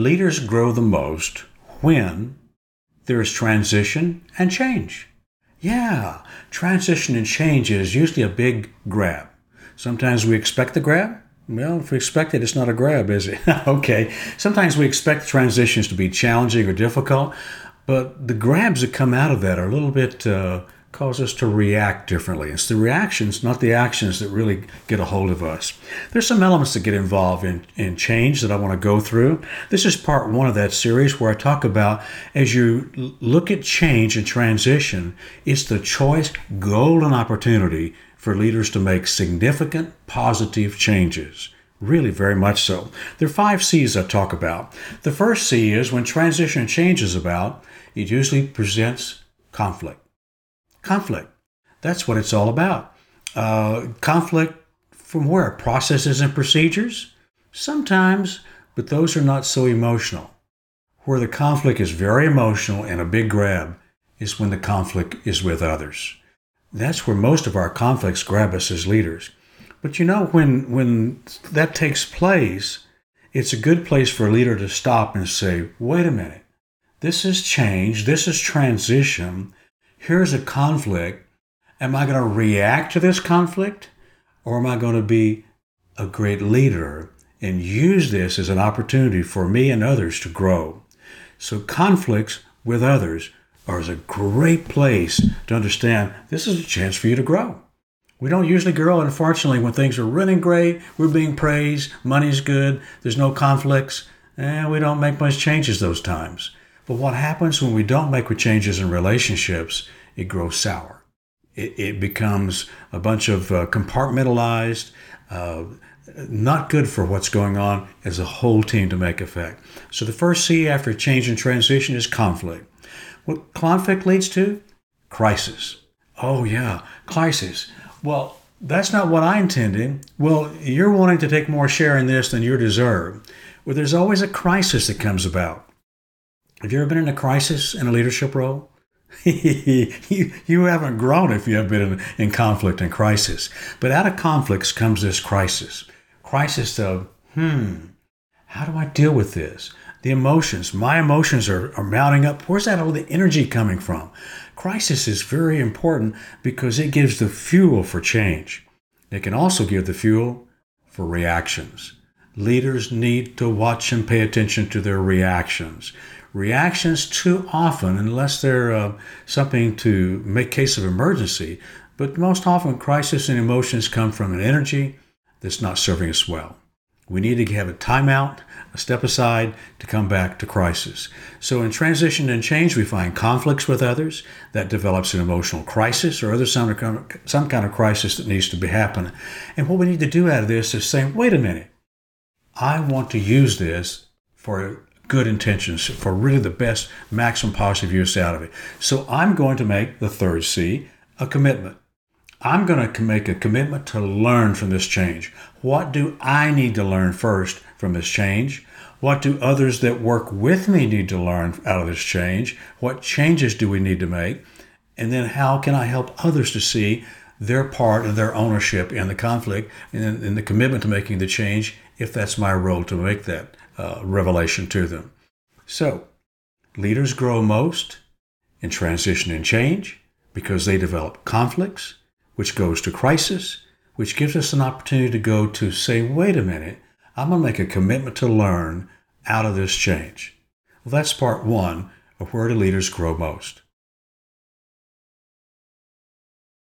Leaders grow the most when there is transition and change. Yeah, transition and change is usually a big grab. Sometimes we expect the grab. Well, if we expect it, it's not a grab, is it? okay. Sometimes we expect transitions to be challenging or difficult, but the grabs that come out of that are a little bit uh, cause us to react differently. It's the reactions, not the actions, that really get a hold of us. There's some elements that get involved in, in change that I want to go through. This is part one of that series where I talk about as you look at change and transition, it's the choice, golden opportunity for leaders to make significant positive changes. Really, very much so. There are five C's I talk about. The first C is when transition change is about, it usually presents conflict conflict. That's what it's all about. Uh, conflict from where? Processes and procedures? Sometimes, but those are not so emotional. Where the conflict is very emotional and a big grab is when the conflict is with others. That's where most of our conflicts grab us as leaders. But you know, when, when that takes place, it's a good place for a leader to stop and say, wait a minute, this is change, this is transition, here's a conflict. Am I going to react to this conflict or am I going to be a great leader and use this as an opportunity for me and others to grow? So, conflicts with others are a great place to understand this is a chance for you to grow. We don't usually grow, unfortunately, when things are running great, we're being praised, money's good, there's no conflicts, and we don't make much changes those times. But what happens when we don't make changes in relationships? It grows sour. It, it becomes a bunch of uh, compartmentalized, uh, not good for what's going on as a whole team to make effect. So the first C after change and transition is conflict. What conflict leads to? Crisis. Oh, yeah, crisis. Well, that's not what I intended. Well, you're wanting to take more share in this than you deserve. Well, there's always a crisis that comes about. Have you ever been in a crisis in a leadership role? you, you haven't grown if you have been in, in conflict and crisis. But out of conflicts comes this crisis. Crisis of, hmm, how do I deal with this? The emotions, my emotions are, are mounting up. Where's that all the energy coming from? Crisis is very important because it gives the fuel for change. It can also give the fuel for reactions. Leaders need to watch and pay attention to their reactions reactions too often, unless they're uh, something to make case of emergency. But most often, crisis and emotions come from an energy that's not serving us well. We need to have a timeout, a step aside to come back to crisis. So, in transition and change, we find conflicts with others that develops an emotional crisis or other some, some kind of crisis that needs to be happening. And what we need to do out of this is say, wait a minute, I want to use this for good intentions for really the best maximum positive use out of it. So I'm going to make the third C a commitment. I'm going to make a commitment to learn from this change. What do I need to learn first from this change? What do others that work with me need to learn out of this change? What changes do we need to make? And then how can I help others to see their part and their ownership in the conflict and in the commitment to making the change if that's my role to make that uh, revelation to them. So, leaders grow most in transition and change because they develop conflicts, which goes to crisis, which gives us an opportunity to go to say, wait a minute, I'm going to make a commitment to learn out of this change. Well, that's part one of where do leaders grow most.